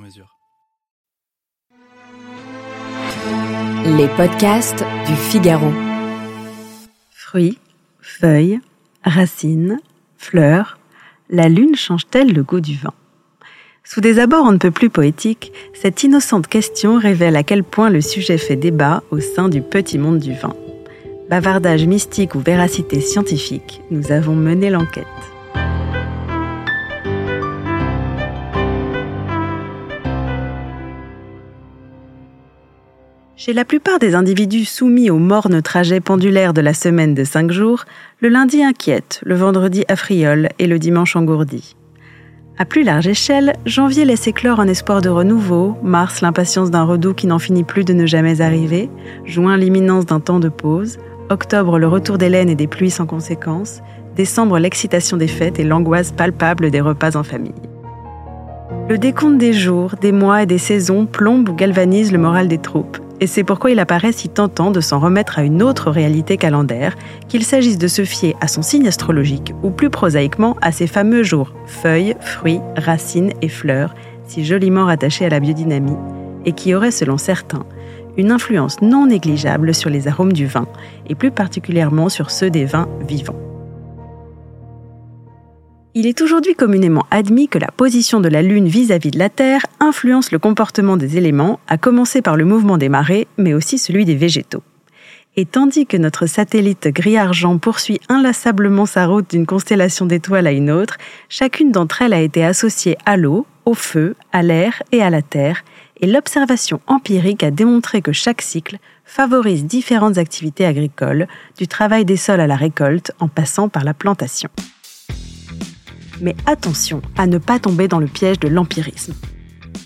mesure. Les podcasts du Figaro. Fruits, feuilles, racines, fleurs, la lune change-t-elle le goût du vin? Sous des abords on ne peut plus poétiques, cette innocente question révèle à quel point le sujet fait débat au sein du petit monde du vin. Bavardage mystique ou véracité scientifique, nous avons mené l'enquête. Chez la plupart des individus soumis au morne trajet pendulaire de la semaine de cinq jours, le lundi inquiète, le vendredi affriole et le dimanche engourdi. À plus large échelle, janvier laisse éclore un espoir de renouveau, mars l'impatience d'un redout qui n'en finit plus de ne jamais arriver, juin l'imminence d'un temps de pause, octobre le retour des laines et des pluies sans conséquence, décembre l'excitation des fêtes et l'angoisse palpable des repas en famille. Le décompte des jours, des mois et des saisons plombe ou galvanise le moral des troupes, et c'est pourquoi il apparaît si tentant de s'en remettre à une autre réalité calendaire, qu'il s'agisse de se fier à son signe astrologique ou plus prosaïquement à ses fameux jours feuilles, fruits, racines et fleurs, si joliment rattachés à la biodynamie, et qui auraient, selon certains, une influence non négligeable sur les arômes du vin, et plus particulièrement sur ceux des vins vivants. Il est aujourd'hui communément admis que la position de la Lune vis-à-vis de la Terre influence le comportement des éléments, à commencer par le mouvement des marées, mais aussi celui des végétaux. Et tandis que notre satellite gris-argent poursuit inlassablement sa route d'une constellation d'étoiles à une autre, chacune d'entre elles a été associée à l'eau, au feu, à l'air et à la Terre, et l'observation empirique a démontré que chaque cycle favorise différentes activités agricoles, du travail des sols à la récolte en passant par la plantation. Mais attention à ne pas tomber dans le piège de l'empirisme.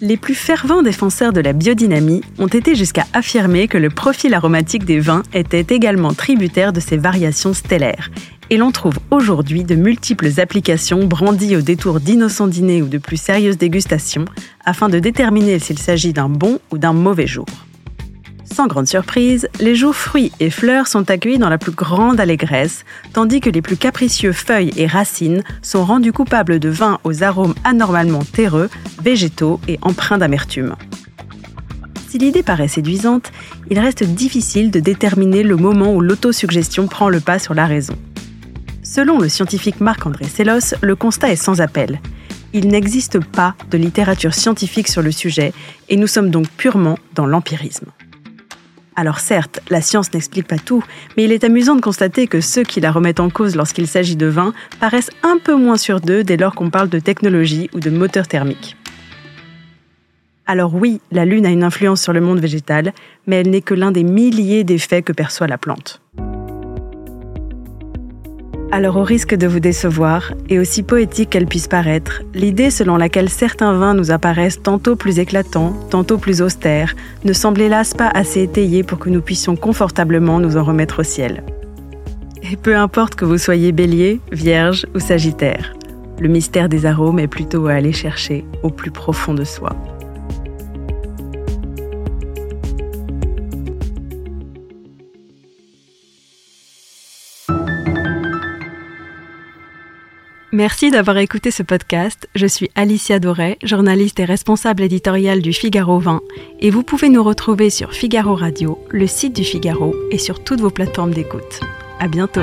Les plus fervents défenseurs de la biodynamie ont été jusqu'à affirmer que le profil aromatique des vins était également tributaire de ces variations stellaires. Et l'on trouve aujourd'hui de multiples applications brandies au détour d'innocents dîners ou de plus sérieuses dégustations afin de déterminer s'il s'agit d'un bon ou d'un mauvais jour. Sans grande surprise, les jours fruits et fleurs sont accueillis dans la plus grande allégresse, tandis que les plus capricieux feuilles et racines sont rendus coupables de vins aux arômes anormalement terreux, végétaux et empreints d'amertume. Si l'idée paraît séduisante, il reste difficile de déterminer le moment où l'autosuggestion prend le pas sur la raison. Selon le scientifique Marc-André Sellos, le constat est sans appel. Il n'existe pas de littérature scientifique sur le sujet et nous sommes donc purement dans l'empirisme. Alors certes, la science n'explique pas tout, mais il est amusant de constater que ceux qui la remettent en cause lorsqu'il s'agit de vin paraissent un peu moins sûrs d'eux dès lors qu'on parle de technologie ou de moteur thermique. Alors oui, la Lune a une influence sur le monde végétal, mais elle n'est que l'un des milliers d'effets que perçoit la plante. Alors au risque de vous décevoir, et aussi poétique qu'elle puisse paraître, l'idée selon laquelle certains vins nous apparaissent tantôt plus éclatants, tantôt plus austères, ne semble hélas pas assez étayée pour que nous puissions confortablement nous en remettre au ciel. Et peu importe que vous soyez bélier, vierge ou sagittaire, le mystère des arômes est plutôt à aller chercher au plus profond de soi. Merci d'avoir écouté ce podcast. Je suis Alicia Doré, journaliste et responsable éditoriale du Figaro 20, et vous pouvez nous retrouver sur Figaro Radio, le site du Figaro et sur toutes vos plateformes d'écoute. À bientôt.